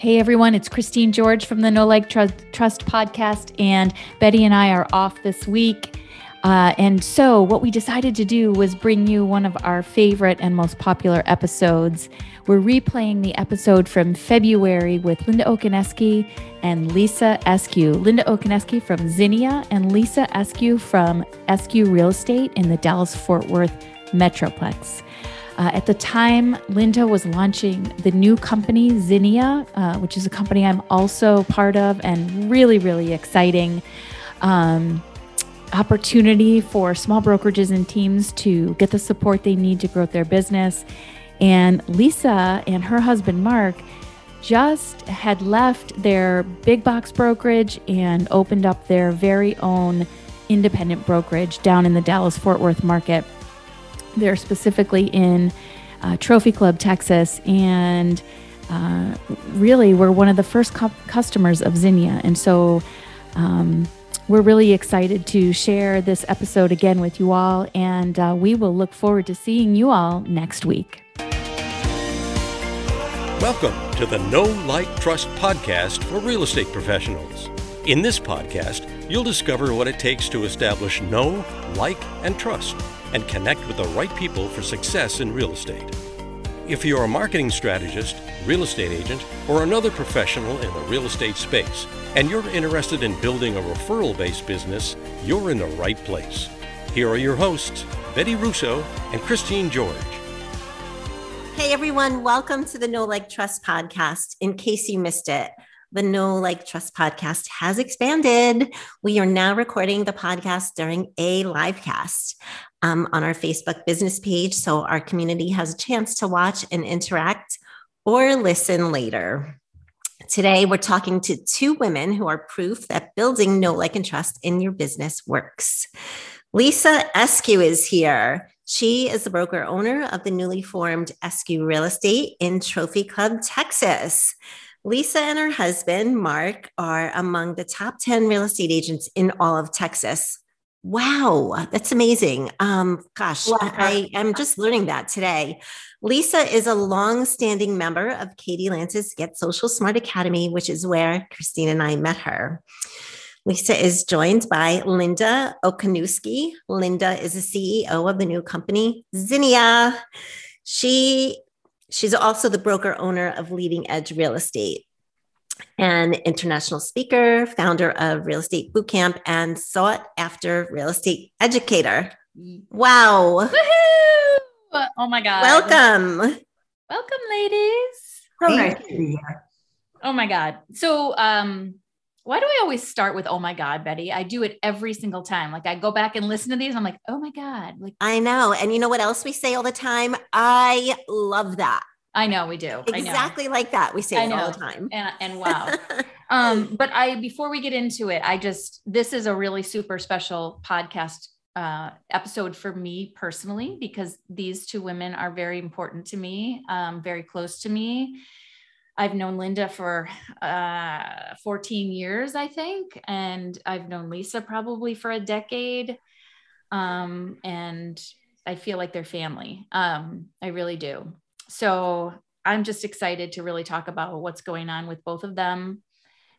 Hey everyone, it's Christine George from the Know Like Trust, podcast, and Betty and I are off this week. Uh, and so, what we decided to do was bring you one of our favorite and most popular episodes. We're replaying the episode from February with Linda O'Koniewski and Lisa Escue. Linda O'Koniewski from Zinnia and Lisa Escue from Escue Real Estate in the Dallas Fort Worth Metroplex. Uh, at the time, Linda was launching the new company, Zinnia, uh, which is a company I'm also part of and really, really exciting. Um, opportunity for small brokerages and teams to get the support they need to grow their business. And Lisa and her husband, Mark, just had left their big box brokerage and opened up their very own independent brokerage down in the Dallas Fort Worth market. They're specifically in uh, Trophy Club, Texas, and uh, really were one of the first cu- customers of Zinnia. And so um, we're really excited to share this episode again with you all, and uh, we will look forward to seeing you all next week. Welcome to the Know Like Trust podcast for real estate professionals. In this podcast, you'll discover what it takes to establish know, like, and trust, and connect with the right people for success in real estate. If you're a marketing strategist, real estate agent, or another professional in the real estate space, and you're interested in building a referral based business, you're in the right place. Here are your hosts, Betty Russo and Christine George. Hey everyone, welcome to the Know Like Trust podcast. In case you missed it, the Know Like Trust podcast has expanded. We are now recording the podcast during a live cast um, on our Facebook business page. So our community has a chance to watch and interact or listen later. Today, we're talking to two women who are proof that building know, like, and trust in your business works. Lisa Escue is here. She is the broker owner of the newly formed Escue Real Estate in Trophy Club, Texas. Lisa and her husband, Mark, are among the top 10 real estate agents in all of Texas. Wow, that's amazing. Um, gosh. I, am just learning that today. Lisa is a long-standing member of Katie Lance's Get Social Smart Academy, which is where Christine and I met her. Lisa is joined by Linda O'Koniewski. Linda is the CEO of the new company, Zinnia. She she's also the broker owner of Leading Edge Real Estate an international speaker, founder of Real Estate Bootcamp, and sought after real estate educator. Wow. Woohoo! Oh my God. Welcome. Welcome, ladies. So nice to be here. Oh my God. So, um, why do I always start with, oh my God, Betty? I do it every single time. Like I go back and listen to these. I'm like, oh my God. Like I know. And you know what else we say all the time? I love that. I know we do. Exactly like that. We say it all the time. And, and wow. um, but I, before we get into it, I just, this is a really super special podcast uh, episode for me personally, because these two women are very important to me, um, very close to me. I've known Linda for uh, 14 years, I think, and I've known Lisa probably for a decade. Um, and I feel like they're family. Um, I really do so I'm just excited to really talk about what's going on with both of them.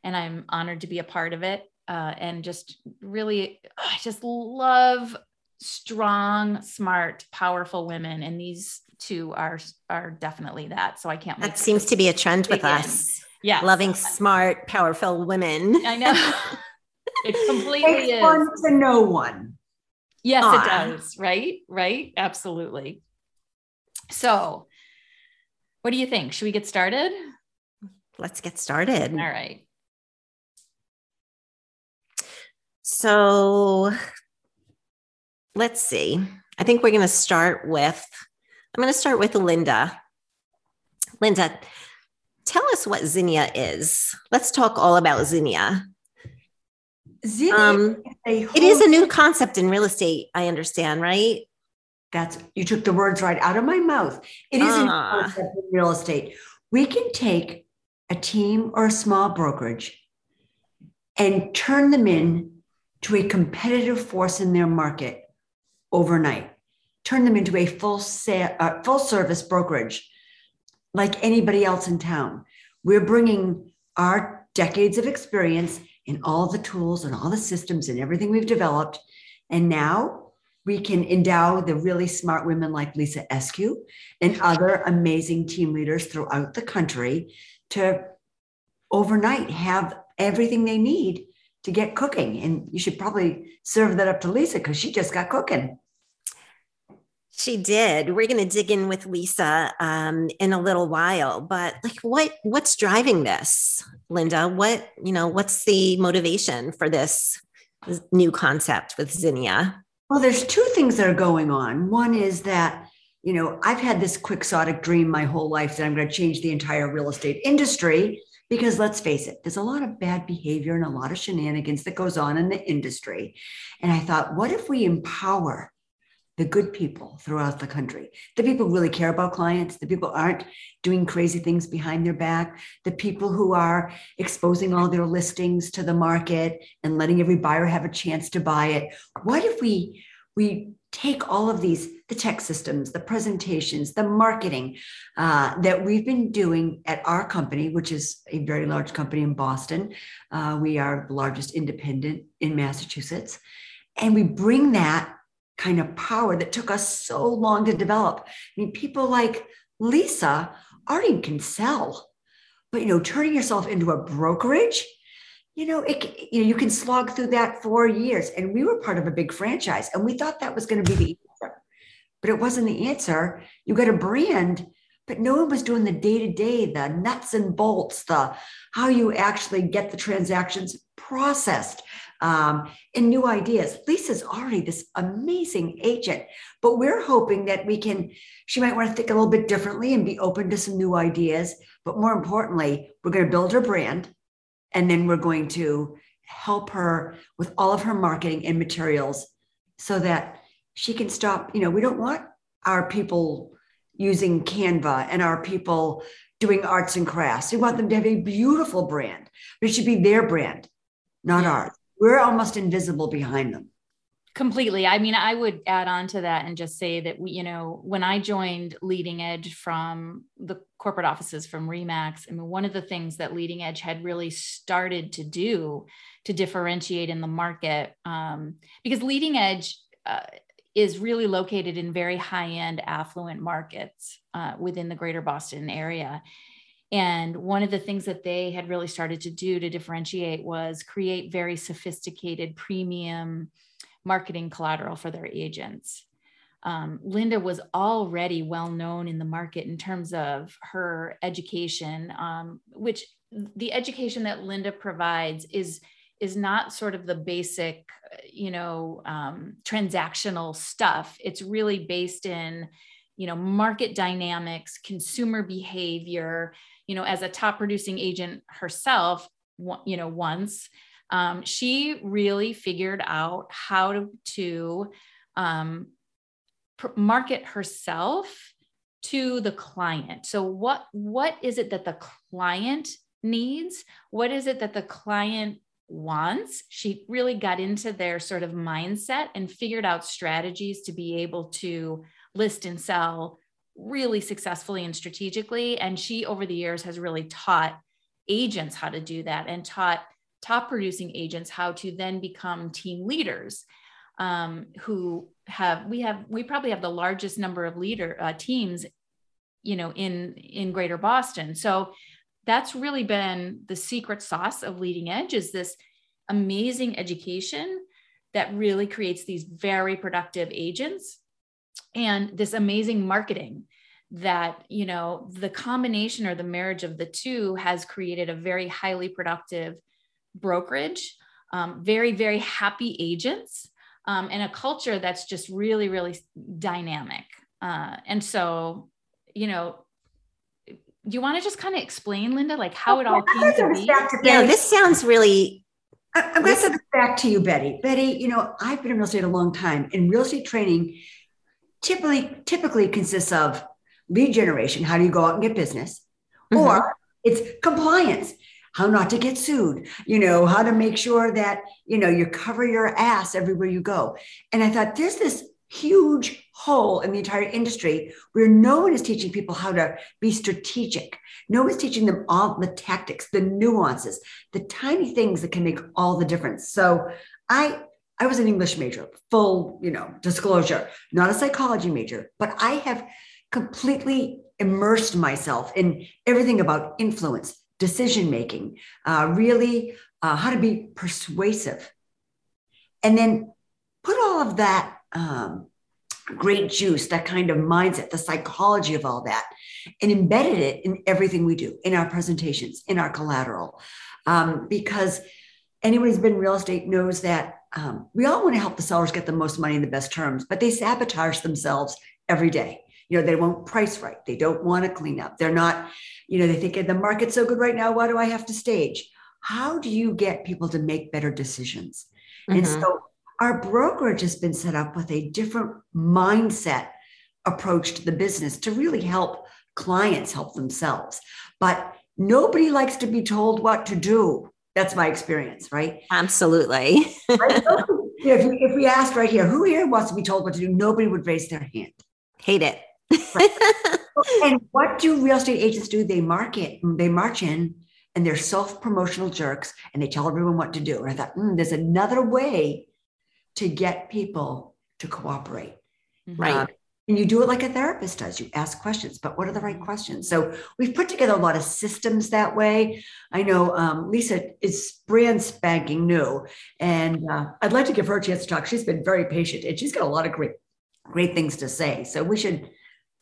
And I'm honored to be a part of it. Uh, and just really, I just love strong, smart, powerful women. And these two are, are definitely that. So I can't That seems to be a trend with us. Yeah. Loving smart, powerful women. I know. it completely is. One to no one. Yes, Aww. it does. Right. Right. Absolutely. So what do you think? Should we get started? Let's get started. All right. So let's see. I think we're going to start with, I'm going to start with Linda. Linda, tell us what Zinnia is. Let's talk all about Zinnia. Zinnia um, it is a new concept in real estate, I understand, right? That's you took the words right out of my mouth. It is uh. In real estate. We can take a team or a small brokerage and turn them in to a competitive force in their market overnight. Turn them into a full sa- uh, full service brokerage like anybody else in town. we're bringing our decades of experience in all the tools and all the systems and everything we've developed. And now we can endow the really smart women like Lisa Escue and other amazing team leaders throughout the country to overnight have everything they need to get cooking. And you should probably serve that up to Lisa because she just got cooking. She did. We're going to dig in with Lisa um, in a little while, but like, what what's driving this, Linda? What you know? What's the motivation for this new concept with Zinnia? Well, there's two things that are going on. One is that you know I've had this quixotic dream my whole life that I'm going to change the entire real estate industry because let's face it, there's a lot of bad behavior and a lot of shenanigans that goes on in the industry. And I thought, what if we empower the good people throughout the country, the people who really care about clients, the people aren't doing crazy things behind their back, the people who are exposing all their listings to the market and letting every buyer have a chance to buy it. What if we we take all of these the tech systems the presentations the marketing uh, that we've been doing at our company which is a very large company in boston uh, we are the largest independent in massachusetts and we bring that kind of power that took us so long to develop. I mean, people like Lisa already can sell, but you know, turning yourself into a brokerage, you know, it you know, you can slog through that for years. And we were part of a big franchise, and we thought that was going to be the answer, but it wasn't the answer. You got a brand, but no one was doing the day to day, the nuts and bolts, the how you actually get the transactions processed um, and new ideas. Lisa's already this amazing agent, but we're hoping that we can, she might want to think a little bit differently and be open to some new ideas. But more importantly, we're going to build her brand and then we're going to help her with all of her marketing and materials so that she can stop. You know, we don't want our people using Canva and our people doing arts and crafts. We want them to have a beautiful brand, but it should be their brand, not ours we're almost invisible behind them. Completely. I mean i would add on to that and just say that we you know when i joined leading edge from the corporate offices from remax i mean one of the things that leading edge had really started to do to differentiate in the market um, because leading edge uh, is really located in very high end affluent markets uh, within the greater boston area and one of the things that they had really started to do to differentiate was create very sophisticated premium marketing collateral for their agents. Um, Linda was already well known in the market in terms of her education, um, which the education that Linda provides is is not sort of the basic, you know, um, transactional stuff. It's really based in, you know, market dynamics, consumer behavior, you know, as a top producing agent herself, you know, once, um, she really figured out how to, to um, pr- market herself to the client. So what what is it that the client needs? What is it that the client wants? She really got into their sort of mindset and figured out strategies to be able to list and sell really successfully and strategically. And she, over the years, has really taught agents how to do that and taught top producing agents how to then become team leaders um, who have we have we probably have the largest number of leader uh, teams you know in in greater boston so that's really been the secret sauce of leading edge is this amazing education that really creates these very productive agents and this amazing marketing that you know the combination or the marriage of the two has created a very highly productive brokerage um, very very happy agents um, and a culture that's just really really dynamic. Uh, and so you know do you want to just kind of explain linda like how it all came to be? yeah this sounds really i'm going to send this back to you betty. Betty you know i've been in real estate a long time in real estate training typically typically consists of lead generation how do you go out and get business mm-hmm. or it's compliance how not to get sued you know how to make sure that you know you cover your ass everywhere you go and i thought there's this huge hole in the entire industry where no one is teaching people how to be strategic. No one's teaching them all the tactics, the nuances, the tiny things that can make all the difference. So I I was an English major, full, you know, disclosure, not a psychology major, but I have completely immersed myself in everything about influence, decision making, uh, really uh, how to be persuasive, and then put all of that um, great juice, that kind of mindset, the psychology of all that, and embedded it in everything we do, in our presentations, in our collateral. Um, because anyone who's been in real estate knows that um, we all want to help the sellers get the most money in the best terms, but they sabotage themselves every day. You know, they won't price right. They don't want to clean up. They're not, you know, they think the market's so good right now. Why do I have to stage? How do you get people to make better decisions? Mm-hmm. And so our brokerage has been set up with a different mindset approach to the business to really help clients help themselves. But nobody likes to be told what to do. That's my experience, right? Absolutely. if, if we asked right here, who here wants to be told what to do? Nobody would raise their hand. Hate it. and what do real estate agents do? They market, they march in and they're self promotional jerks and they tell everyone what to do. And I thought, mm, there's another way to get people to cooperate. Right. Um, and you do it like a therapist does. You ask questions, but what are the right questions? So we've put together a lot of systems that way. I know um, Lisa is brand spanking new, and uh, I'd like to give her a chance to talk. She's been very patient, and she's got a lot of great, great things to say. So we should.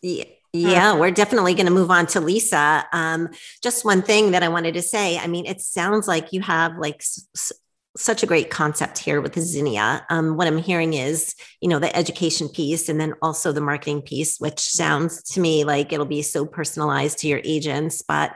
Yeah. Yeah, we're definitely going to move on to Lisa. Um, just one thing that I wanted to say. I mean, it sounds like you have like s- such a great concept here with Zinnia. Um, what I'm hearing is, you know, the education piece and then also the marketing piece, which sounds to me like it'll be so personalized to your agents. But,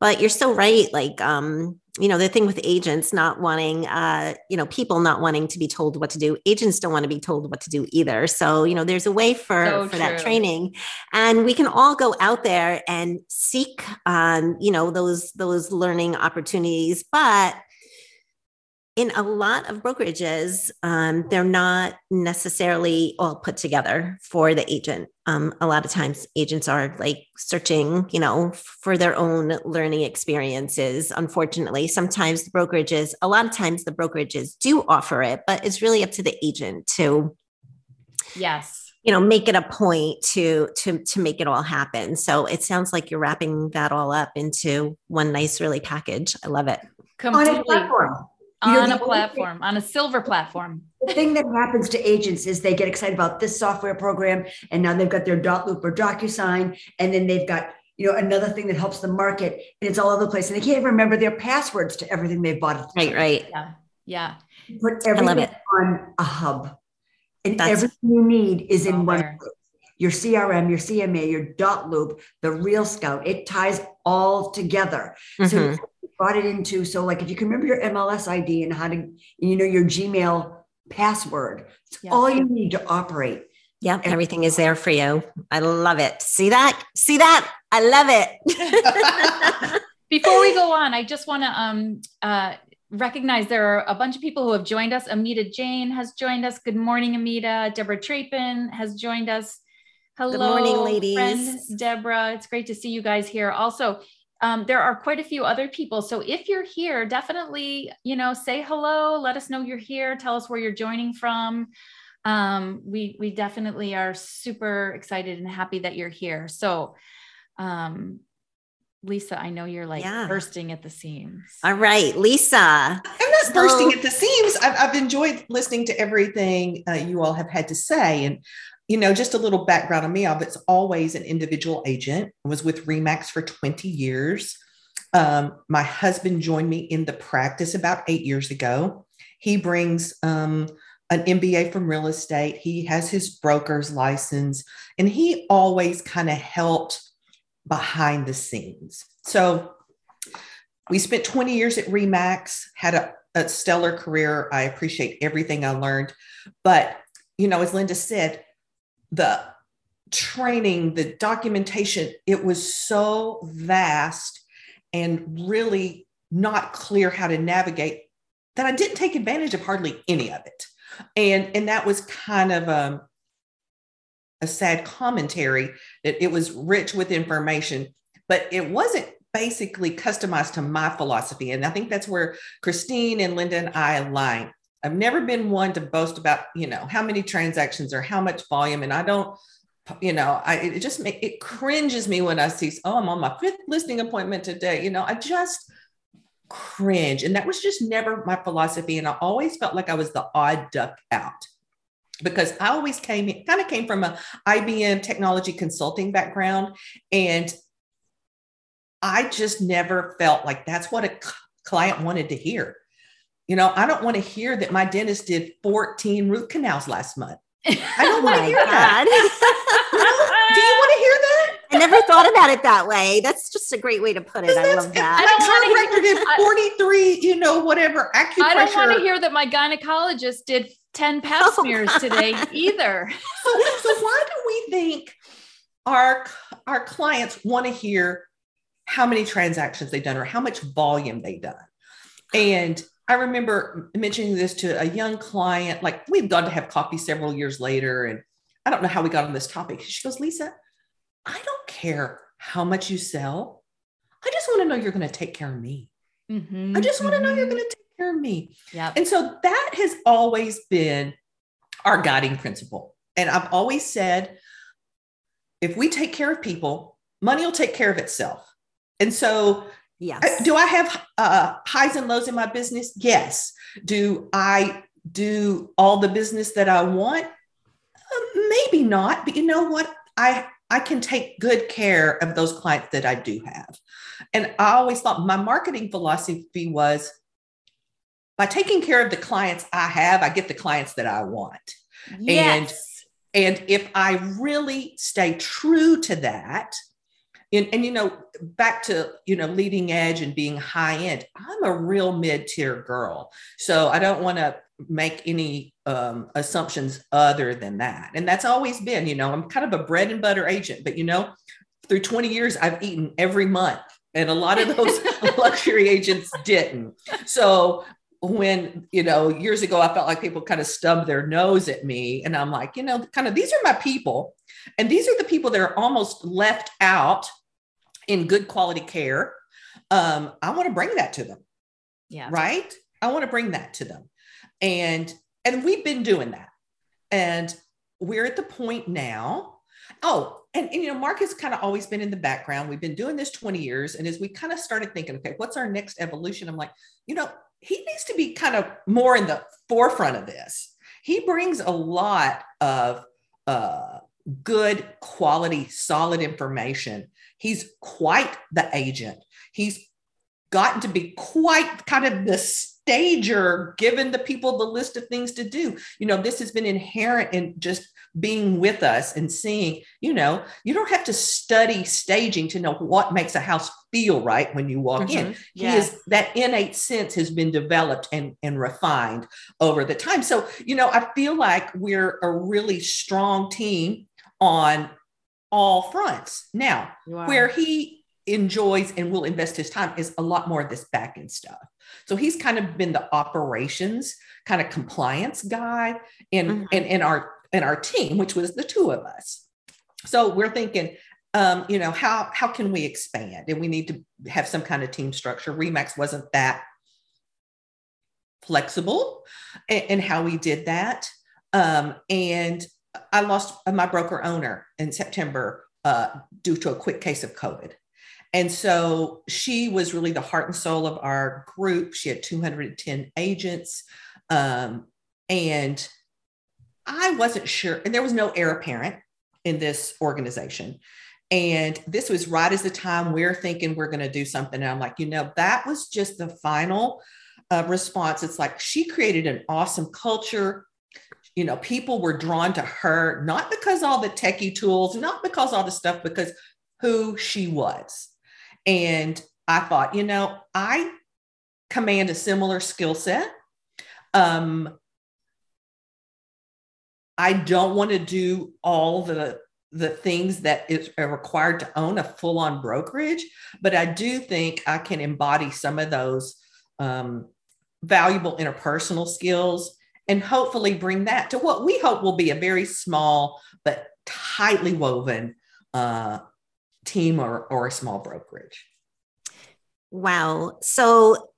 but you're so right. Like, um, you know, the thing with agents not wanting, uh, you know, people not wanting to be told what to do. Agents don't want to be told what to do either. So, you know, there's a way for so for true. that training, and we can all go out there and seek, um, you know, those those learning opportunities, but in a lot of brokerages, um, they're not necessarily all put together for the agent. Um, a lot of times, agents are like searching, you know, for their own learning experiences. Unfortunately, sometimes the brokerages, a lot of times, the brokerages do offer it, but it's really up to the agent to, yes, you know, make it a point to to to make it all happen. So it sounds like you're wrapping that all up into one nice, really package. I love it. Completely on know, a platform, thing, on a silver platform. The thing that happens to agents is they get excited about this software program, and now they've got their dot loop or DocuSign, and then they've got you know another thing that helps them market, and it's all over the place, and they can't even remember their passwords to everything they've bought. Right, right. Yeah, yeah. Put everything on a hub, and That's everything you need is in one place. Your CRM, your CMA, your dot loop, the Real Scout, it ties all together. Mm-hmm. So brought it into so like if you can remember your MLS ID and how to you know your Gmail password, it's yeah. all you need to operate. Yeah, everything is there for you. I love it. See that? See that? I love it. Before we go on, I just want to um uh recognize there are a bunch of people who have joined us. Amita Jane has joined us. Good morning, Amita. Deborah Trapin has joined us. Hello, Good morning, ladies. Friend Deborah. It's great to see you guys here. Also, um, there are quite a few other people. So if you're here, definitely, you know, say hello, let us know you're here, tell us where you're joining from. Um, we, we definitely are super excited and happy that you're here. So, um, Lisa, I know you're like yeah. bursting at the seams. All right, Lisa. I'm not so, bursting at the seams. I've, I've enjoyed listening to everything uh, you all have had to say. And you know, just a little background on me. I was always an individual agent. I was with Remax for 20 years. Um, my husband joined me in the practice about eight years ago. He brings um, an MBA from real estate. He has his broker's license, and he always kind of helped behind the scenes. So we spent 20 years at Remax, had a, a stellar career. I appreciate everything I learned. But, you know, as Linda said, the training, the documentation, it was so vast and really not clear how to navigate that I didn't take advantage of hardly any of it. And, and that was kind of um, a sad commentary that it was rich with information, but it wasn't basically customized to my philosophy. And I think that's where Christine and Linda and I align. I've never been one to boast about, you know, how many transactions or how much volume. And I don't, you know, I it just make it cringes me when I see, oh, I'm on my fifth listing appointment today. You know, I just cringe. And that was just never my philosophy. And I always felt like I was the odd duck out because I always came kind of came from a IBM technology consulting background. And I just never felt like that's what a client wanted to hear. You know, I don't want to hear that my dentist did 14 root canals last month. I don't want to hear that. do you want to hear that? I never thought about it that way. That's just a great way to put it. I love that. I don't want to hear that. 43, you know, whatever acupressure. I don't want to hear that my gynecologist did 10 pap oh, smears God. today either. So, so why do we think our our clients want to hear how many transactions they've done or how much volume they've done. And I remember mentioning this to a young client, like we've gone to have coffee several years later. And I don't know how we got on this topic. She goes, Lisa, I don't care how much you sell. I just want to know you're going to take care of me. Mm-hmm, I just want to mm-hmm. know you're going to take care of me. Yeah. And so that has always been our guiding principle. And I've always said, if we take care of people, money will take care of itself. And so, yes. do I have uh, highs and lows in my business? Yes. Do I do all the business that I want? Uh, maybe not, but you know what? I I can take good care of those clients that I do have. And I always thought my marketing philosophy was by taking care of the clients I have, I get the clients that I want. Yes. And and if I really stay true to that, and, and you know back to you know leading edge and being high end i'm a real mid-tier girl. So i don't want to make any um, assumptions other than that. And that's always been you know i'm kind of a bread and butter agent but you know through 20 years i've eaten every month and a lot of those luxury agents didn't. So when you know years ago i felt like people kind of stubbed their nose at me and i'm like you know kind of these are my people and these are the people that are almost left out in good quality care, um, I want to bring that to them. Yeah. Right. I want to bring that to them. And and we've been doing that. And we're at the point now. Oh, and, and, you know, Mark has kind of always been in the background. We've been doing this 20 years. And as we kind of started thinking, okay, what's our next evolution? I'm like, you know, he needs to be kind of more in the forefront of this. He brings a lot of uh, good quality, solid information He's quite the agent. He's gotten to be quite kind of the stager, given the people the list of things to do. You know, this has been inherent in just being with us and seeing, you know, you don't have to study staging to know what makes a house feel right when you walk mm-hmm. in. Yes. He is that innate sense has been developed and, and refined over the time. So, you know, I feel like we're a really strong team on all fronts. Now, where he enjoys and will invest his time is a lot more of this back end stuff. So he's kind of been the operations kind of compliance guy in, mm-hmm. in, in our in our team, which was the two of us. So we're thinking, um, you know, how how can we expand? And we need to have some kind of team structure. Remax wasn't that flexible in, in how we did that. Um, and I lost my broker owner in September uh, due to a quick case of COVID. And so she was really the heart and soul of our group. She had 210 agents. Um, and I wasn't sure, and there was no heir apparent in this organization. And this was right as the time we're thinking we're going to do something. And I'm like, you know, that was just the final uh, response. It's like she created an awesome culture you know, people were drawn to her, not because all the techie tools, not because all the stuff, because who she was. And I thought, you know, I command a similar skill set. Um, I don't want to do all the the things that is required to own a full-on brokerage, but I do think I can embody some of those um, valuable interpersonal skills and hopefully bring that to what we hope will be a very small but tightly woven uh, team or, or a small brokerage. Wow. So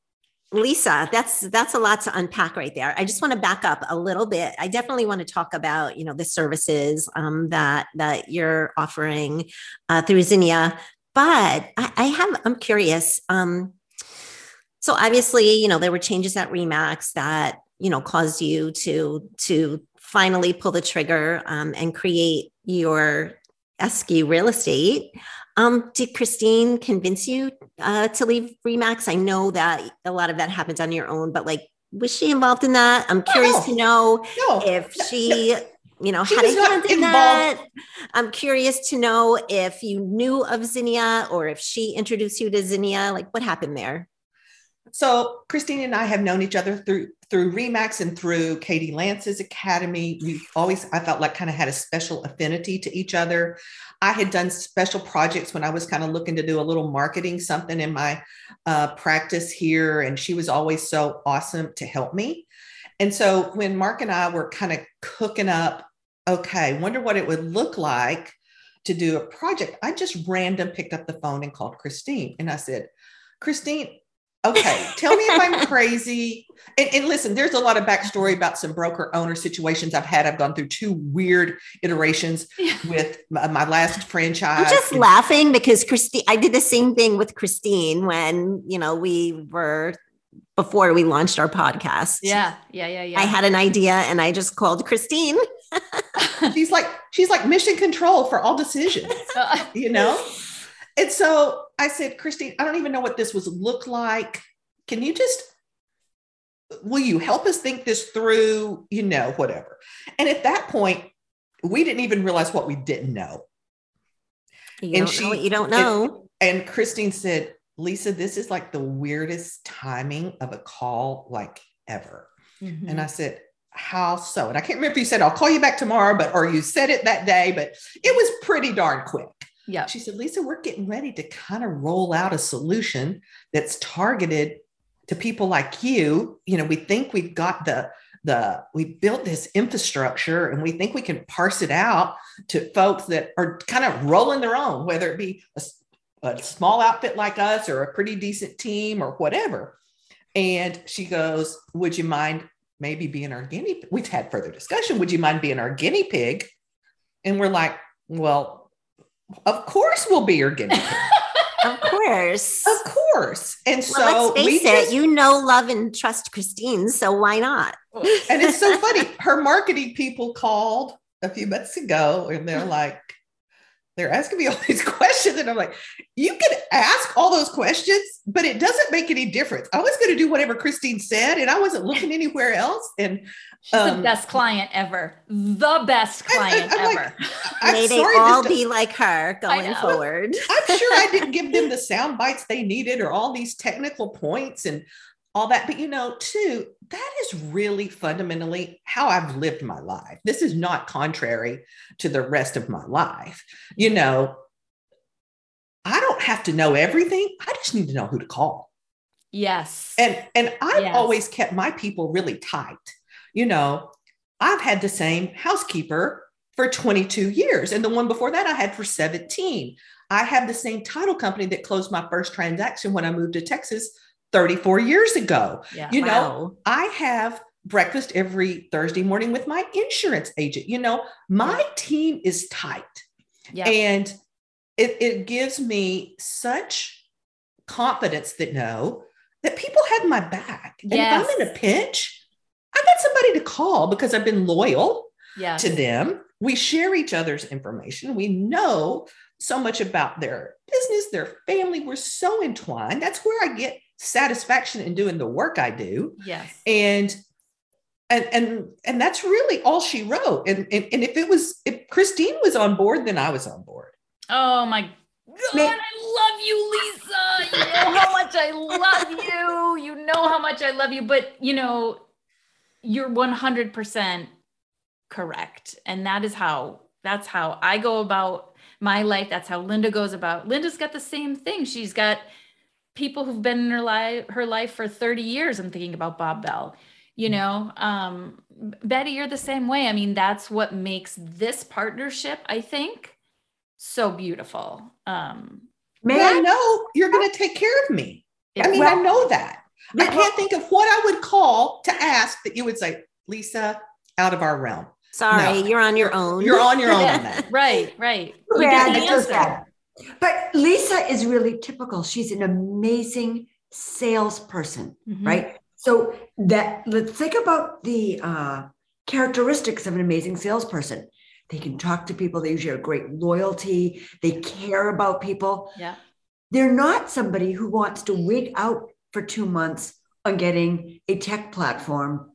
Lisa, that's that's a lot to unpack right there. I just want to back up a little bit. I definitely want to talk about you know the services um, that that you're offering uh, through Zinnia, but I, I have I'm curious. Um, so obviously, you know there were changes at Remax that you know caused you to to finally pull the trigger um, and create your Escue real estate. Um, did Christine convince you uh, to leave Remax? I know that a lot of that happens on your own, but like, was she involved in that? I'm curious no. to know no. if she, you know, she had a hand in that. I'm curious to know if you knew of Zinnia or if she introduced you to Zinnia. Like, what happened there? So Christine and I have known each other through through Remax and through Katie Lance's academy. We always I felt like kind of had a special affinity to each other. I had done special projects when I was kind of looking to do a little marketing something in my uh, practice here, and she was always so awesome to help me. And so when Mark and I were kind of cooking up, okay, wonder what it would look like to do a project. I just random picked up the phone and called Christine, and I said, Christine, Okay, tell me if I'm crazy. And, and, listen, there's a lot of backstory about some broker owner situations I've had. I've gone through two weird iterations with my, uh, my last franchise. I'm just and- laughing because Christine, I did the same thing with Christine when, you know, we were before we launched our podcast. Yeah, yeah, yeah, yeah. I had an idea and I just called Christine. she's like, she's like mission control for all decisions, you know? And so I said, Christine, I don't even know what this was look like. Can you just will you help us think this through? You know, whatever. And at that point, we didn't even realize what we didn't know. You and she, you don't know. And, and Christine said, Lisa, this is like the weirdest timing of a call like ever. Mm-hmm. And I said, how so? And I can't remember if you said, I'll call you back tomorrow, but, or you said it that day, but it was pretty darn quick. Yeah. She said, Lisa, we're getting ready to kind of roll out a solution that's targeted to people like you. You know, we think we've got the the we built this infrastructure and we think we can parse it out to folks that are kind of rolling their own, whether it be a, a small outfit like us or a pretty decent team or whatever. And she goes, Would you mind maybe being our guinea pig? We've had further discussion. Would you mind being our guinea pig? And we're like, Well, of course, we'll be your guinea pig. of course. Of course. And so well, let's face it, just, you know, love and trust Christine. So why not? and it's so funny. Her marketing people called a few months ago and they're mm-hmm. like, they're asking me all these questions. And I'm like, you can ask all those questions, but it doesn't make any difference. I was going to do whatever Christine said, and I wasn't looking anywhere else. And she's um, the best client ever. The best client ever. Like, May they all be like her going forward. I'm sure I didn't give them the sound bites they needed or all these technical points. And all that. But you know, too, that is really fundamentally how I've lived my life. This is not contrary to the rest of my life. You know, I don't have to know everything. I just need to know who to call. Yes. And and I've yes. always kept my people really tight. You know, I've had the same housekeeper for 22 years and the one before that I had for 17. I have the same title company that closed my first transaction when I moved to Texas 34 years ago. Yeah, you wow. know, I have breakfast every Thursday morning with my insurance agent. You know, my yeah. team is tight. Yeah. And it, it gives me such confidence that know that people have my back. And yes. if I'm in a pinch, I got somebody to call because I've been loyal yes. to them. We share each other's information. We know so much about their business, their family. We're so entwined. That's where I get satisfaction in doing the work I do. Yes. And and and and that's really all she wrote. And and, and if it was if Christine was on board, then I was on board. Oh my God, I love you, Lisa. You know how much I love you. You know how much I love you. But you know, you're 100% correct. And that is how that's how I go about my life. That's how Linda goes about. Linda's got the same thing. She's got people who've been in her life her life for 30 years i'm thinking about bob bell you know um betty you're the same way i mean that's what makes this partnership i think so beautiful um May I know you're going to take care of me. I mean, well, I know that. I can't think of what I would call to ask that you would say, Lisa, out of our realm. Sorry, no. you're on your own. You're on your own on that. right, right. Yeah, but Lisa is really typical. She's an amazing salesperson, mm-hmm. right? So that let's think about the uh, characteristics of an amazing salesperson. They can talk to people. They usually have great loyalty. They care about people. Yeah. They're not somebody who wants to wait out for two months on getting a tech platform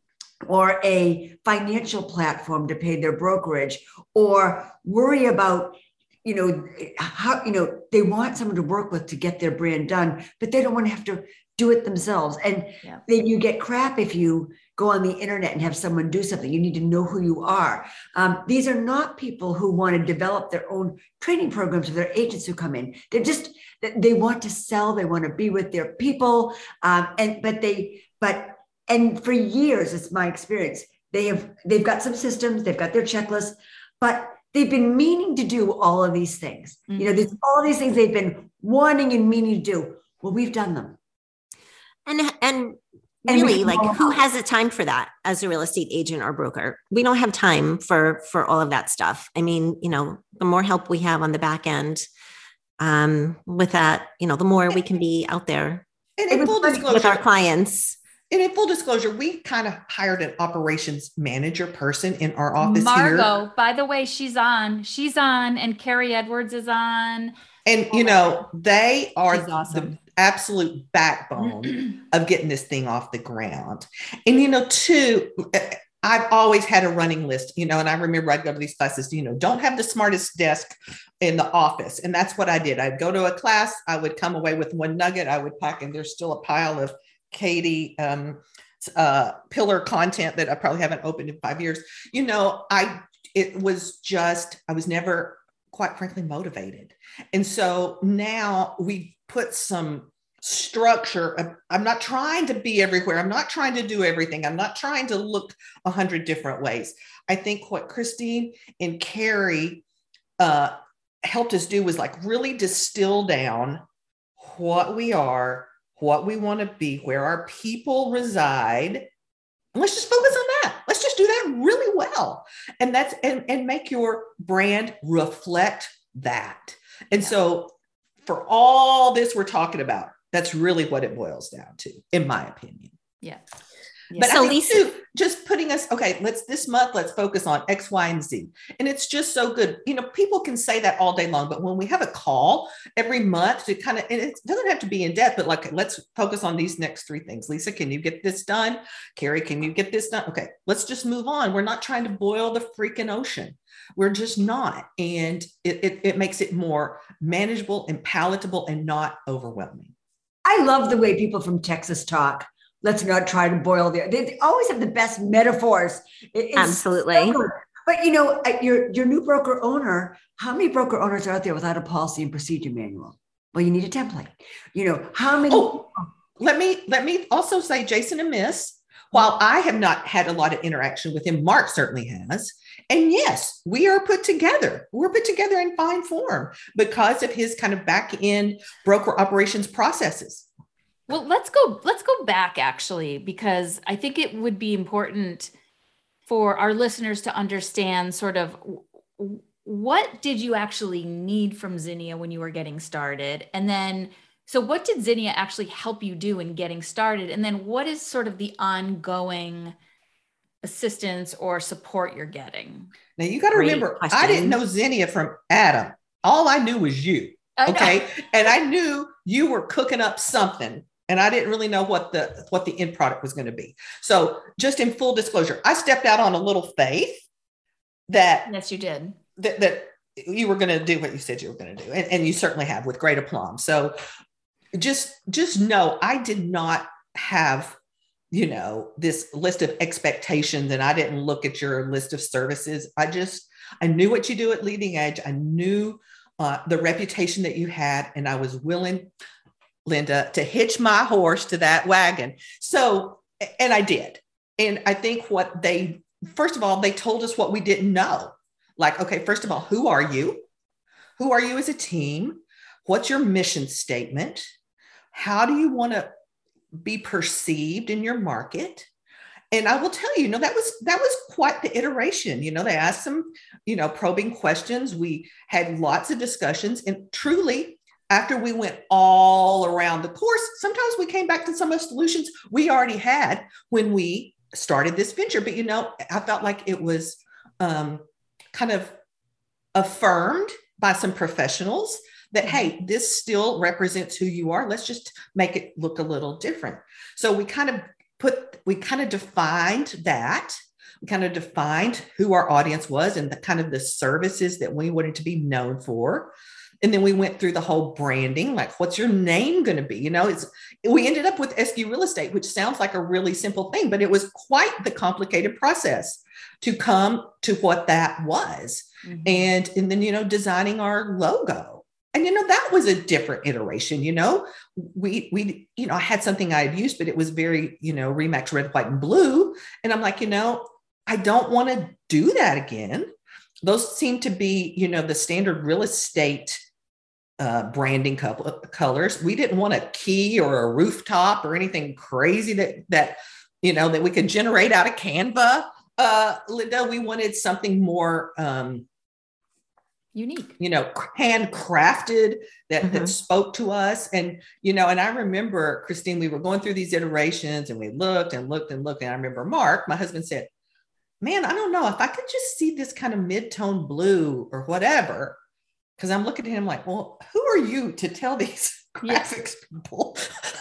or a financial platform to pay their brokerage or worry about you know how you know they want someone to work with to get their brand done but they don't want to have to do it themselves. And yeah. then you get crap if you go on the internet and have someone do something. You need to know who you are. Um, these are not people who want to develop their own training programs for their agents who come in. They're just they want to sell they want to be with their people um, and but they but and for years it's my experience they have they've got some systems they've got their checklists but they've been meaning to do all of these things. Mm-hmm. you know there's all these things they've been wanting and meaning to do. Well we've done them. And and really like who has the time for that as a real estate agent or broker? We don't have time for for all of that stuff. I mean you know the more help we have on the back end um with that you know the more we can be out there and in full disclosure with our clients and in full disclosure, we kind of hired an operations manager person in our office Margot, here. by the way, she's on. She's on, and Carrie Edwards is on. And you know, they are awesome. the absolute backbone of getting this thing off the ground. And you know, too, I've always had a running list, you know, and I remember I'd go to these classes, you know, don't have the smartest desk in the office. And that's what I did. I'd go to a class, I would come away with one nugget, I would pack, and there's still a pile of Katie um, uh, pillar content that I probably haven't opened in five years. You know, I it was just I was never quite frankly motivated, and so now we put some structure i'm not trying to be everywhere i'm not trying to do everything i'm not trying to look a hundred different ways i think what christine and carrie uh, helped us do was like really distill down what we are what we want to be, where our people reside. And let's just focus on that. Let's just do that really well. And that's and, and make your brand reflect that. And yeah. so for all this we're talking about, that's really what it boils down to, in my opinion. Yeah. Yeah. But so Lisa, too, just putting us okay. Let's this month. Let's focus on X, Y, and Z, and it's just so good. You know, people can say that all day long, but when we have a call every month to kind of, and it doesn't have to be in depth, but like let's focus on these next three things. Lisa, can you get this done? Carrie, can you get this done? Okay, let's just move on. We're not trying to boil the freaking ocean. We're just not, and it, it, it makes it more manageable and palatable and not overwhelming. I love the way people from Texas talk. Let's not try to boil the they, they always have the best metaphors. It, absolutely. so but you know your your new broker owner how many broker owners are out there without a policy and procedure manual? Well you need a template. You know how many oh, let me let me also say jason and miss while i have not had a lot of interaction with him mark certainly has and yes we are put together we're put together in fine form because of his kind of back end broker operations processes well, let's go let's go back actually because I think it would be important for our listeners to understand sort of what did you actually need from Zinnia when you were getting started? And then so what did Zinnia actually help you do in getting started? And then what is sort of the ongoing assistance or support you're getting? Now you got to remember, question. I didn't know Zinnia from Adam. All I knew was you. Okay. And I knew you were cooking up something and I didn't really know what the what the end product was going to be. So, just in full disclosure, I stepped out on a little faith that yes, you did that, that you were going to do what you said you were going to do, and, and you certainly have with great aplomb. So, just just know I did not have you know this list of expectations and i didn't look at your list of services i just i knew what you do at leading edge i knew uh, the reputation that you had and i was willing Linda, to hitch my horse to that wagon. So, and I did. And I think what they, first of all, they told us what we didn't know. Like, okay, first of all, who are you? Who are you as a team? What's your mission statement? How do you want to be perceived in your market? and I will tell you, you know, that was that was quite the iteration. You know, they asked some, you know, probing questions. We had lots of discussions, and truly, after we went all around the course, sometimes we came back to some of the solutions we already had when we started this venture. But you know, I felt like it was um, kind of affirmed by some professionals that hey this still represents who you are. Let's just make it look a little different. So we kind of put we kind of defined that. We kind of defined who our audience was and the kind of the services that we wanted to be known for. And then we went through the whole branding like what's your name going to be? You know it's we ended up with Escue real estate which sounds like a really simple thing but it was quite the complicated process to come to what that was. Mm-hmm. and and then you know designing our logo and you know that was a different iteration you know? We we you know i had something i had used but it was very you know RE/MAX red white and blue. And i'm like you know i don't want to do that again. Those seem to be you know the standard real estate uh, branding couple colors. We didn't want a key or a rooftop or anything crazy that that you know that we could generate out of canva. Uh linda we wanted something more um unique. You know handcrafted that mm-hmm. that spoke to us. And you know and i remember christine we were going through these iterations and we looked and looked and looked. And i remember mark my husband said man i don't know. If i could just see this kind of mid-tone blue or whatever because i'm looking at him like well who are you to tell these graphics people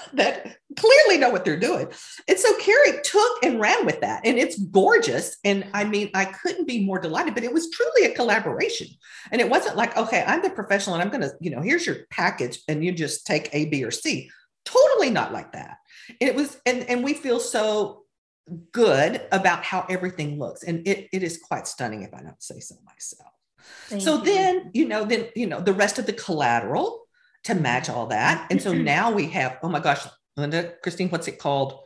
that clearly know what they're doing. And so Carrie took and ran with that. And it's gorgeous. And I mean, I couldn't be more delighted, but it was truly a collaboration. And it wasn't like, okay, I'm the professional and I'm going to, you know, here's your package and you just take A, B, or C. Totally not like that. And it was, and, and we feel so good about how everything looks. And it, it is quite stunning if I don't say so myself. Thank so you. then, you know, then, you know, the rest of the collateral to match all that. And so now we have, oh my gosh, Linda, Christine, what's it called?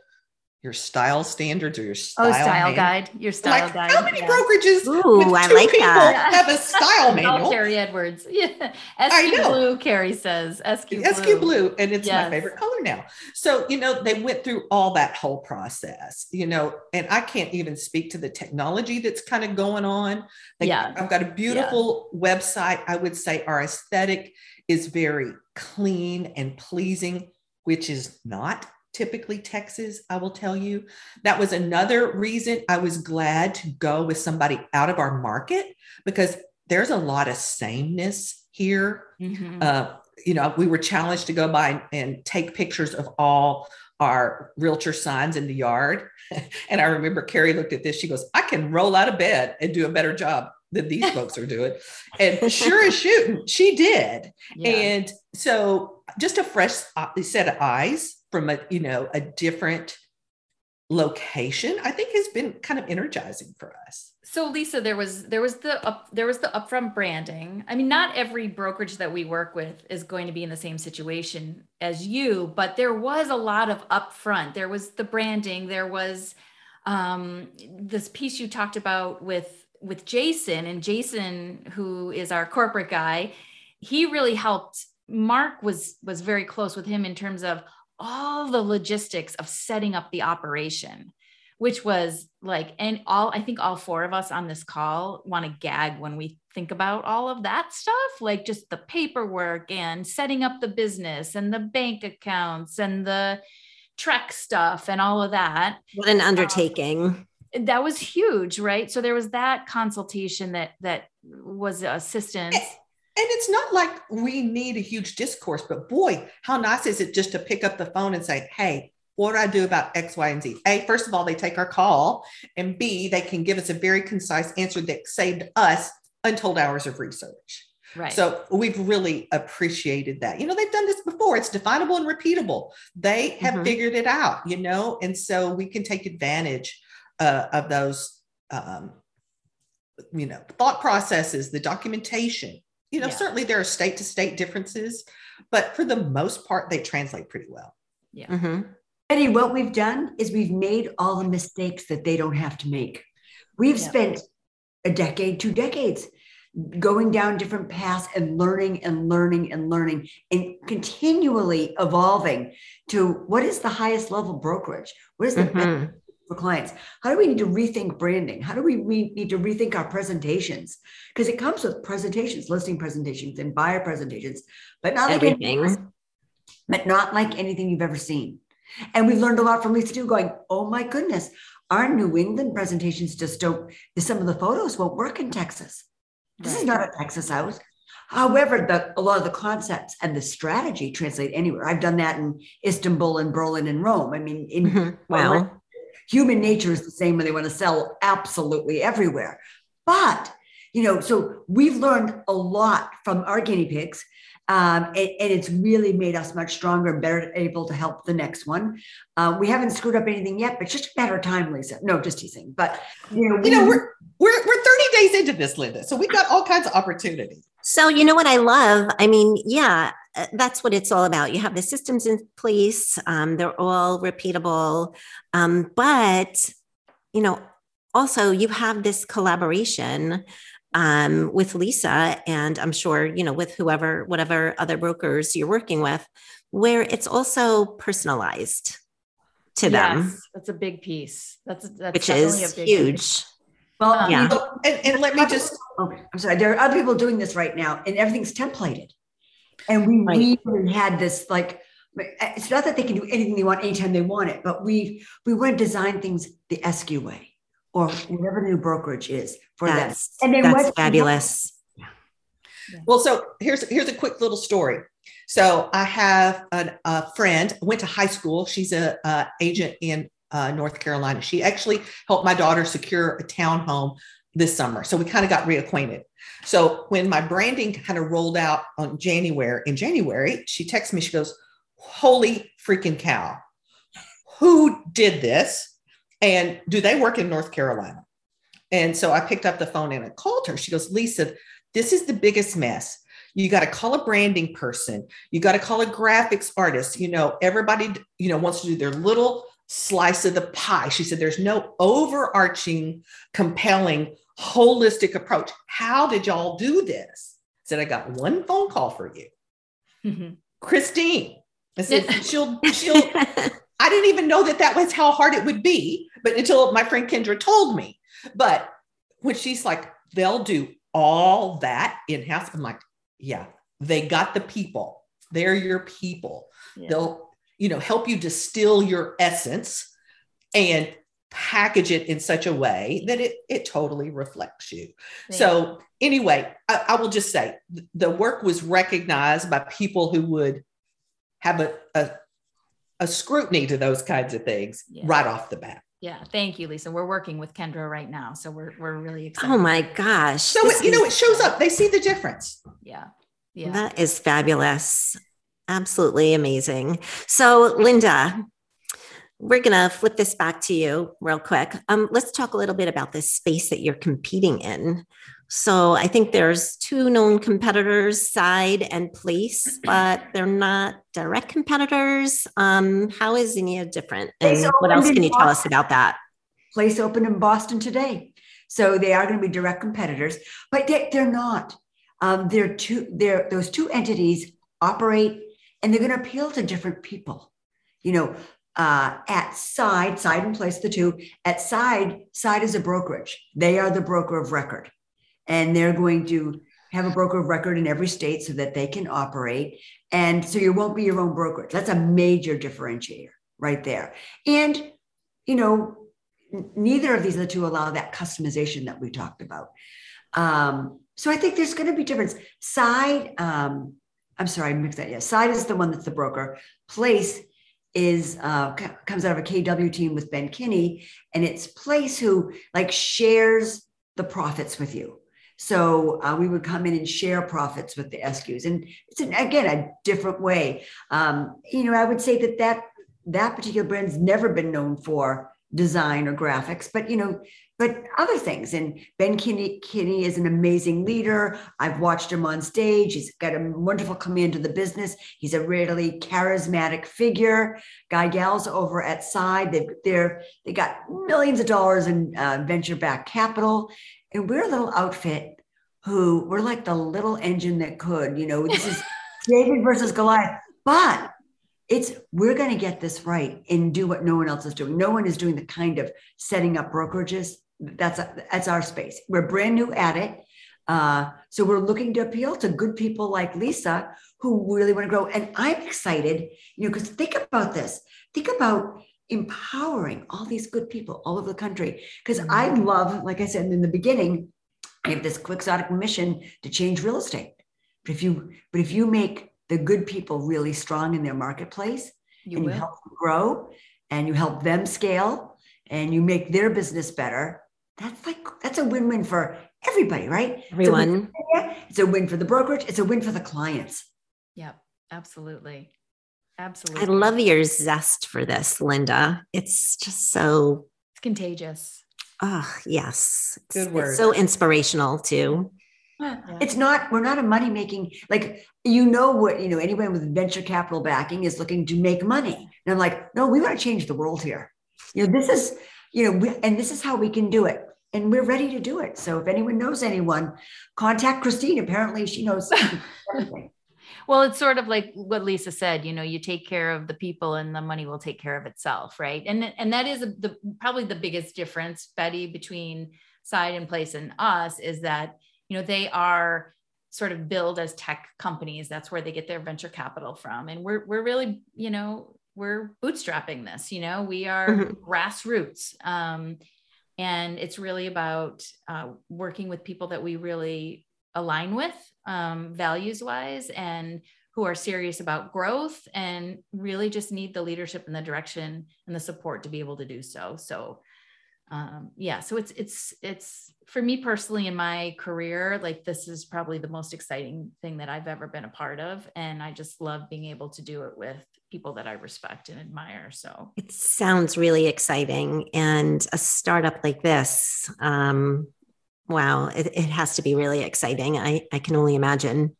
Your style standards or your style, oh, style guide. Your style like, guide. How many yeah. brokerages Ooh, with two I like people that. have a style manual? Carrie Edwards. Yeah. Escue Blue, Carrie says. Escue Blue. Escue Blue. And it's yes. my favorite color now. So, you know, they went through all that whole process, you know, and I can't even speak to the technology that's kind of going on. Like, yeah. I've got a beautiful yeah. website. I would say our aesthetic is very clean and pleasing, which is not typically Texas, I will tell you. That was another reason I was glad to go with somebody out of our market because there's a lot of sameness here. Mm-hmm. Uh, you know, we were challenged to go by and take pictures of all our realtor signs in the yard. and I remember Carrie looked at this. She goes, I can roll out of bed and do a better job that these folks are doing. And sure as shooting, she did. Yeah. And so just a fresh uh, set of eyes from a, you know, a different location, I think has been kind of energizing for us. So Lisa, there was there was the up there was the upfront branding. I mean, not every brokerage that we work with is going to be in the same situation as you, but there was a lot of upfront. There was the branding, there was um, this piece you talked about with with Jason and Jason, who is our corporate guy, he really helped. Mark was was very close with him in terms of all the logistics of setting up the operation, which was like, and all I think all four of us on this call want to gag when we think about all of that stuff, like just the paperwork and setting up the business and the bank accounts and the trek stuff and all of that. What an undertaking. Um, that was huge right so there was that consultation that that was assistance and it's not like we need a huge discourse but boy how nice is it just to pick up the phone and say hey what do I do about X, Y, and Z? A, first of all, they take our call, and B, they can give us a very concise answer that saved us untold hours of research. Right. So we've really appreciated that. You know, they've done this before. It's definable and repeatable. They have mm-hmm. figured it out, you know, and so we can take advantage uh, of those um, you know thought processes the documentation you know yeah. certainly there are state to state differences but for the most part they translate pretty well yeah mm-hmm. Eddie, what we've done is we've made all the mistakes that they don't have to make. We've yeah. spent a decade, two decades going down different paths and learning and learning and learning and continually evolving to what is the highest level brokerage? What is the mm-hmm. best for clients? How do we need to rethink branding? How do we re- need to rethink our presentations? Because it comes with presentations, listing presentations, and buyer presentations, but not like anything, but not like anything you've ever seen. And we've learned a lot from Lisa too, going, oh my goodness, our New England presentations just don't, some of the photos won't work in Texas. This is not a Texas house. However, the, a lot of the concepts and the strategy translate anywhere. I've done that in Istanbul and Berlin and Rome. I mean, in mm-hmm. wow. Human nature is the same when they want to sell absolutely everywhere. But, you know, so we've learned a lot from our guinea pigs um, and, and, it's really made us much stronger and better able to help the next one. Uh, we haven't screwed up anything yet, but just a matter of time, Lisa. No, just teasing. But you know, we, you know, we're we're we're 30 days into this, Linda. So we've got all kinds of opportunities. So you know what I love? I mean, yeah, that's what it's all about. You have the systems in place; um, they're all repeatable, um, but you know, also you have this collaboration um, with Lisa, and I'm sure, you know, with whoever, whatever other brokers you're working with, where it's also personalized to yes, them. That's a big piece. That's, that's which is huge. Piece. Well, um, yeah. and, and, let me just, oh, I'm sorry. There are other people doing this right now, and everything's templated. And we right. we had this like, it's not that they can do anything they want anytime they want it, but we we want to design things the Escue way or whatever the new brokerage is for that's, them. And then that's fabulous. Yeah. Well, so here's here's a quick little story. So I have an, a friend went to high school. She's a, a agent in uh, North Carolina. She actually helped my daughter secure a townhome this summer. So we kind of got reacquainted. So when my branding kind of rolled out on January, in January, she texts me, she goes, Holy freaking cow. Who did this? And do they work in North Carolina? And so I picked up the phone and I called her. She goes, Lisa, this is the biggest mess. You got to call a branding person. You got to call a graphics artist. You know, everybody, you know, wants to do their little slice of the pie. She said, there's no overarching, compelling, holistic approach. How did y'all do this? I said, I got one phone call for you. Mm-hmm. Christine. I said, she'll, she'll, I didn't even know that that was how hard it would be, but until my friend Kendra told me. But when she's like, they'll do all that in house, I'm like, yeah, they got the people. They're your people. Yeah. They'll, you know, help you distill your essence and package it in such a way that it it totally reflects you. Yeah. So anyway, I, I, will just say the work was recognized by people who would have a, a a scrutiny to those kinds of things yeah. right off the bat. Yeah, thank you, Lisa. We're working with Kendra right now, so we're we're really oh excited. Oh my gosh! So it, you know, it shows up. They see the difference. Yeah, yeah. That is fabulous. Absolutely amazing. So, Linda, we're gonna flip this back to you real quick. Um, let's talk a little bit about this space that you're competing in. So I think there's two known competitors, Side and Place, but they're not direct competitors. Um, how is Zinnia different? And what else can you tell us about that? Place opened in Boston today. So they are going to be direct competitors, but they, are not. Um, they're two, they're, those two entities operate and they're going to appeal to different people. You know, uh, at Side, Side and Place, the two, at Side, Side is a brokerage. They are the broker of record and they're going to have a broker of record in every state so that they can operate. And so you won't be your own brokerage. That's a major differentiator right there. And, you know, neither of these the two allow that customization that we talked about. Um, so I think there's going to be difference. Side, um, I'm sorry, I mixed that. Yeah, Side is the one that's the broker. Place is uh, comes out of a KW team with Ben Kinney, and it's Place who like shares the profits with you. So uh, we would come in and share profits with the Escues, and it's an, again a different way. Um, you know, I would say that that that particular brand's never been known for design or graphics, but you know, but other things. And Ben Kinney, Kinney is an amazing leader. I've watched him on stage. He's got a wonderful command of the business. He's a really charismatic figure. Guy Gals over at Side, they've, they're they got millions of dollars in uh, venture-backed capital, and we're a little outfit who we're like the little engine that could. You know, this is David versus Goliath, but it's we're going to get this right and do what no one else is doing. No one is doing the kind of setting up brokerages that's that's our space. We're brand new at it. Uh, so we're looking to appeal to good people like Lisa who really want to grow. And I'm excited, you know, because think about this. Think about empowering all these good people all over the country. Because mm-hmm. I love, like I said in the beginning, I have this quixotic mission to change real estate. But if you, but if you make the good people really strong in their marketplace, you and will. you help them grow and you help them scale and you make their business better, that's like that's a win-win for everybody, right? Everyone. It's a, win, it's a win for the brokerage. It's a win for the clients. Yep, absolutely. Absolutely. I love your zest for this, Linda. It's just so it's contagious. Oh, yes. Good it's, word. It's so inspirational too. Yeah. It's not, we're not a money making, like, you know what, you know, anyone with venture capital backing is looking to make money. And I'm like, no, we want to change the world here. You know, this is, you know, we, and this is how we can do it and we're ready to do it. So if anyone knows anyone, contact Christine. Apparently, she knows everything. well, it's sort of like what Lisa said. You know, you take care of the people, and the money will take care of itself, right? And and that is the probably the biggest difference, Betty, between Side and Place and us is that you know they are sort of billed as tech companies. That's where they get their venture capital from, and we're we're really you know we're bootstrapping this. You know, we are mm-hmm. grassroots. Um, and it's really about uh, working with people that we really align with um, values wise and who are serious about growth and really just need the leadership and the direction and the support to be able to do so. So um, yeah so it's it's it's for me personally in my career like this is probably the most exciting thing that i've ever been a part of. And i just love being able to do it with people that I respect and admire. So it sounds really exciting. And a startup like this, um, wow, it, it has to be really exciting. I, I can only imagine.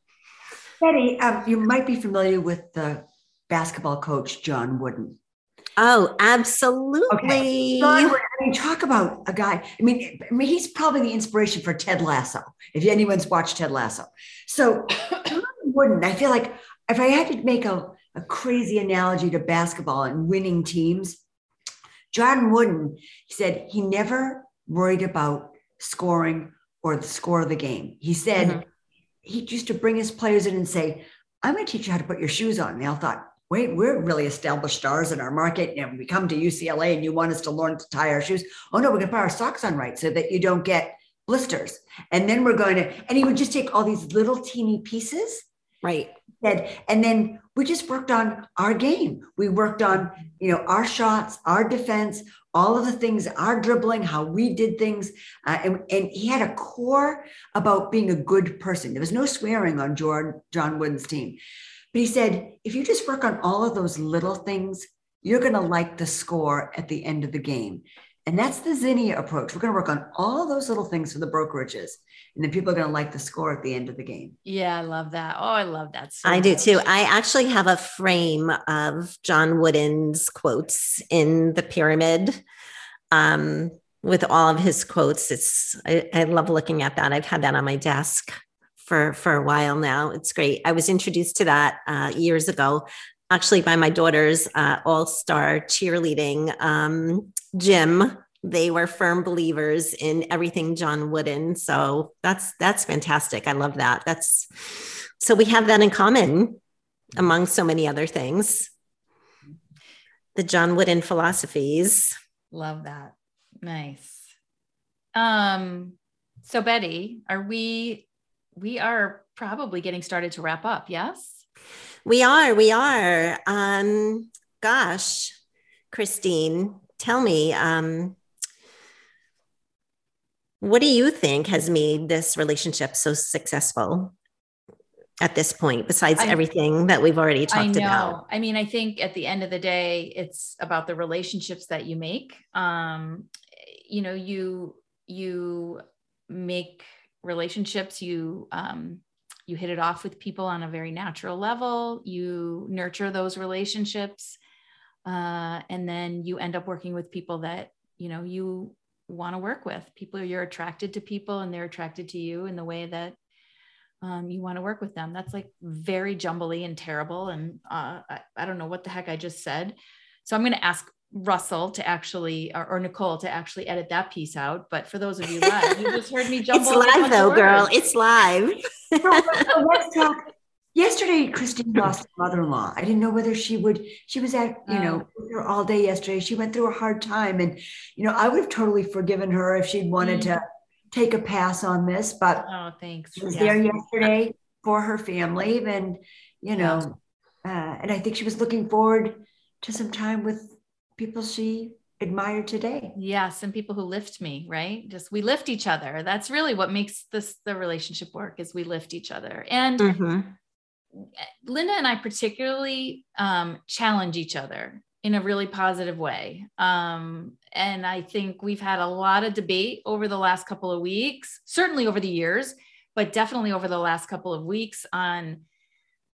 Betty, um, you might be familiar with the basketball coach, John Wooden. Oh, absolutely. Okay. John I mean, talk about a guy. I mean, I mean, he's probably the inspiration for Ted Lasso, if anyone's watched Ted Lasso. So, John Wooden, I feel like if I had to make a a crazy analogy to basketball and winning teams. John Wooden said he never worried about scoring or the score of the game. He said mm-hmm. he used to bring his players in and say, I'm going to teach you how to put your shoes on. And they all thought, wait, we're really established stars in our market. And we come to UCLA and you want us to learn to tie our shoes. Oh, no, we're going to put our socks on right so that you don't get blisters. And then we're going to, and he would just take all these little teeny pieces. Right. And then we just worked on our game. We worked on, you know, our shots, our defense, all of the things, our dribbling, how we did things. Uh, and, and he had a core about being a good person. There was no swearing on John, John Wooden's team. But he said, if you just work on all of those little things, you're going to like the score at the end of the game. And that's the Zinnia approach. We're going to work on all those little things for the brokerages and then people are going to like the score at the end of the game. Yeah, I love that. Oh, I love that. So I much. do too. I actually have a frame of John Wooden's quotes in the pyramid. Um, with all of his quotes, it's I, I love looking at that. I've had that on my desk for for a while now. It's great. I was introduced to that uh, years ago, actually by my daughter's uh, all star cheerleading um, gym they were firm believers in everything John Wooden. So that's that's fantastic. I love that. That's so we have that in common among so many other things. The John Wooden philosophies. Love that. Nice. Um so Betty, are we we are probably getting started to wrap up, yes? We are, we are. Um gosh, Christine, tell me um what do you think has made this relationship so successful? at this point, besides I- everything that we've already I talked know. about? I mean, I think at the end of the day, it's about the relationships that you make. Um, you know, you you make relationships. You um, you hit it off with people on a very natural level. You nurture those relationships, uh, and then you end up working with people that you know you want to work with. People you're attracted to people, and they're attracted to you in the way that um, you want to work with them. That's like very jumbly and terrible. And uh, I, I don't know what the heck I just said. So I'm going to ask Russell to actually, or, or Nicole to actually edit that piece out. But for those of you live, you just heard me jumble. It's live of though, girl. It's live. So, so let's talk. Yesterday, Christine lost her mother-in-law. I didn't know whether she would. She was at, you know, with her all day yesterday. She went through a hard time, and you know, I would have totally forgiven her if she'd wanted to take a pass on this. But Oh, thanks. she was Yeah. there yesterday for her family, and you know, uh, and I think she was looking forward to some time with people she admired today. Yes, and people who lift me, right? Just we lift each other. That's really what makes this the relationship work is we lift each other. And Mhm. Linda and I particularly um, challenge each other in a really positive way. Um, and I think we've had a lot of debate over the last couple of weeks, certainly over the years, but definitely over the last couple of weeks on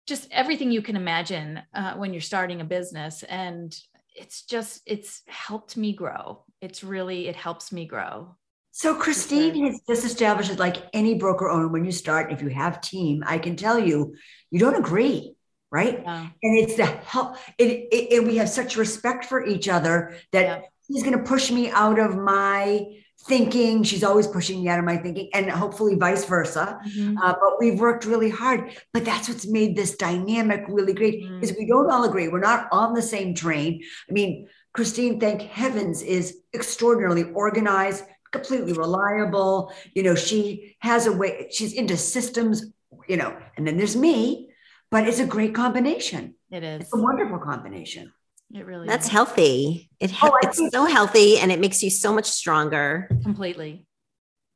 just everything you can imagine uh, when you're starting a business. And it's just, it's helped me grow. It's really, it helps me grow. So Christine has just established that like any broker owner, when you start, if you have team, I can tell you, you don't agree, right? Yeah. And it's the help. It, it, and we have such respect for each other that Yeah. she's going to push me out of my thinking. She's always pushing me out of my thinking, and hopefully vice versa. Mhm. Uh, but we've worked really hard. But that's what's made this dynamic really great Mm. is we don't all agree. We're not on the same train. I mean, Christine, thank heavens, is extraordinarily organized, completely reliable. You know, she has a way. She's into systems. You know, and then there's me. But it's a great combination. It is. It's a wonderful combination. It really That's is. healthy. It Oh, it's think- so healthy and it makes you so much stronger. completely.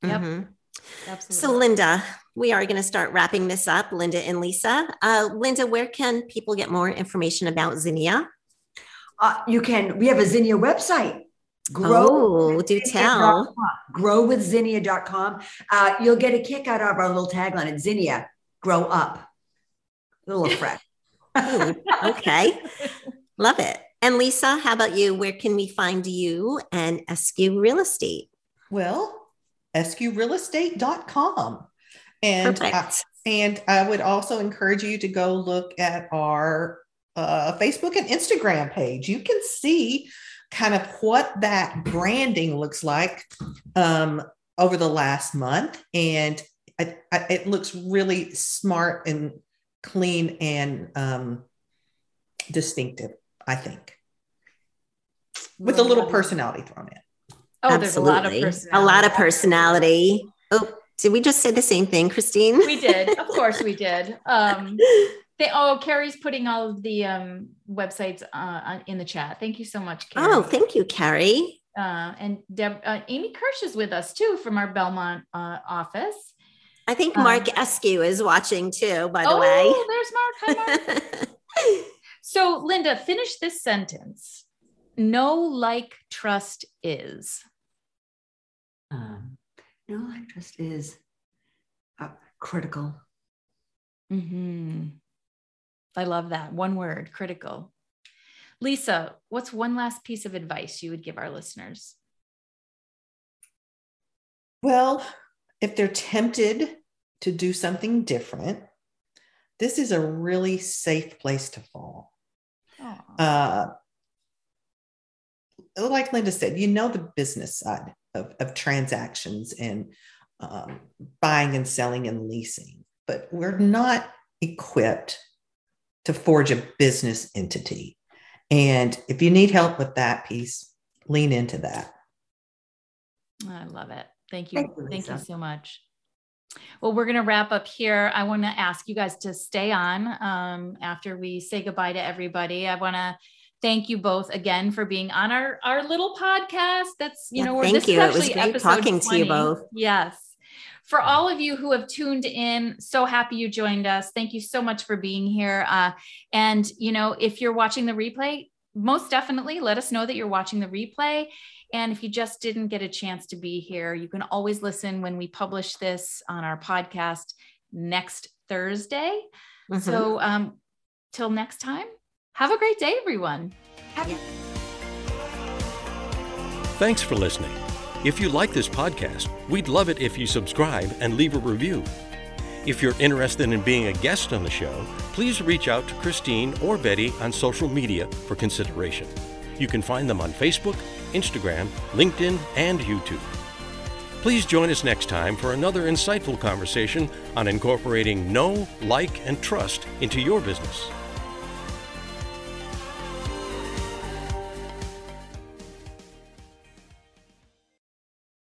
Yep. Mhm. Absolutely. So, Linda, we are going to start wrapping this up. Linda and Lisa. Uh, Linda, where can people get more information about Zinnia? Uh, you can. We have a Zinnia website. Oh, do tell. growwithzinnia.com. Uh, you'll get a kick out of our little tagline at Zinnia, grow up. A little fresh. Ooh, okay. Love it. And Lisa, how about you? Where can we find you and Escue Real Estate? Well, escuerealestate.com. And I, Perfect. and I would also encourage you to go look at our uh, Facebook and Instagram page. You can see kind of what that branding looks like um, over the last month. And I, I, it looks really smart and clean and um, distinctive, I think, with a little personality thrown in. oh, there's a lot of Absolutely. A lot of personality. personality. Oh, did we just say the same thing, Christine? We did. Of course we did. Um, they, oh, Carrie's putting all of the um, websites uh, in the chat. Thank you so much, Carrie. Oh, thank you, Carrie. uh, and Deb, uh, Amy Kirsch is with us too from our Belmont uh, office. I think Um, Mark Escue is watching too, by the oh, way. Oh, there's Mark. Hi, Mark. so, Linda, finish this sentence. Know like trust is. Um, know, like trust is uh, critical. hmm I love that. One word critical. Lisa, what's one last piece of advice you would give our listeners? Well, if they're tempted to do something different, this is a really safe place to fall. Uh, like Linda said, you know the business side of, of transactions and um, buying and selling and leasing, but we're not equipped to forge a business entity. And if you need help with that piece, lean into that. I love it. Thank you. Thank you, Thank you so much. Well, we're going to wrap up here. I want to ask you guys to stay on um, after we say goodbye to everybody. I want to thank you both again for being on our, our little podcast. That's, you Yeah, know, we're, thank this is you. It was actually great episode talking to you both. Yes. for all of you who have tuned in, so happy you joined us. Thank you so much for being here. Uh, and, you know, if you're watching the replay, most definitely let us know that you're watching the replay. And if you just didn't get a chance to be here, you can always listen when we publish this on our podcast next Thursday. Mm-hmm. So, um, till next time, have a great day, everyone. Happy- Thanks for listening. If you like this podcast, we'd love it if you subscribe and leave a review. If you're interested in being a guest on the show, please reach out to Christine or Betty on social media for consideration. You can find them on Facebook, Instagram, LinkedIn, and YouTube. Please join us next time for another insightful conversation on incorporating know, like, and trust into your business.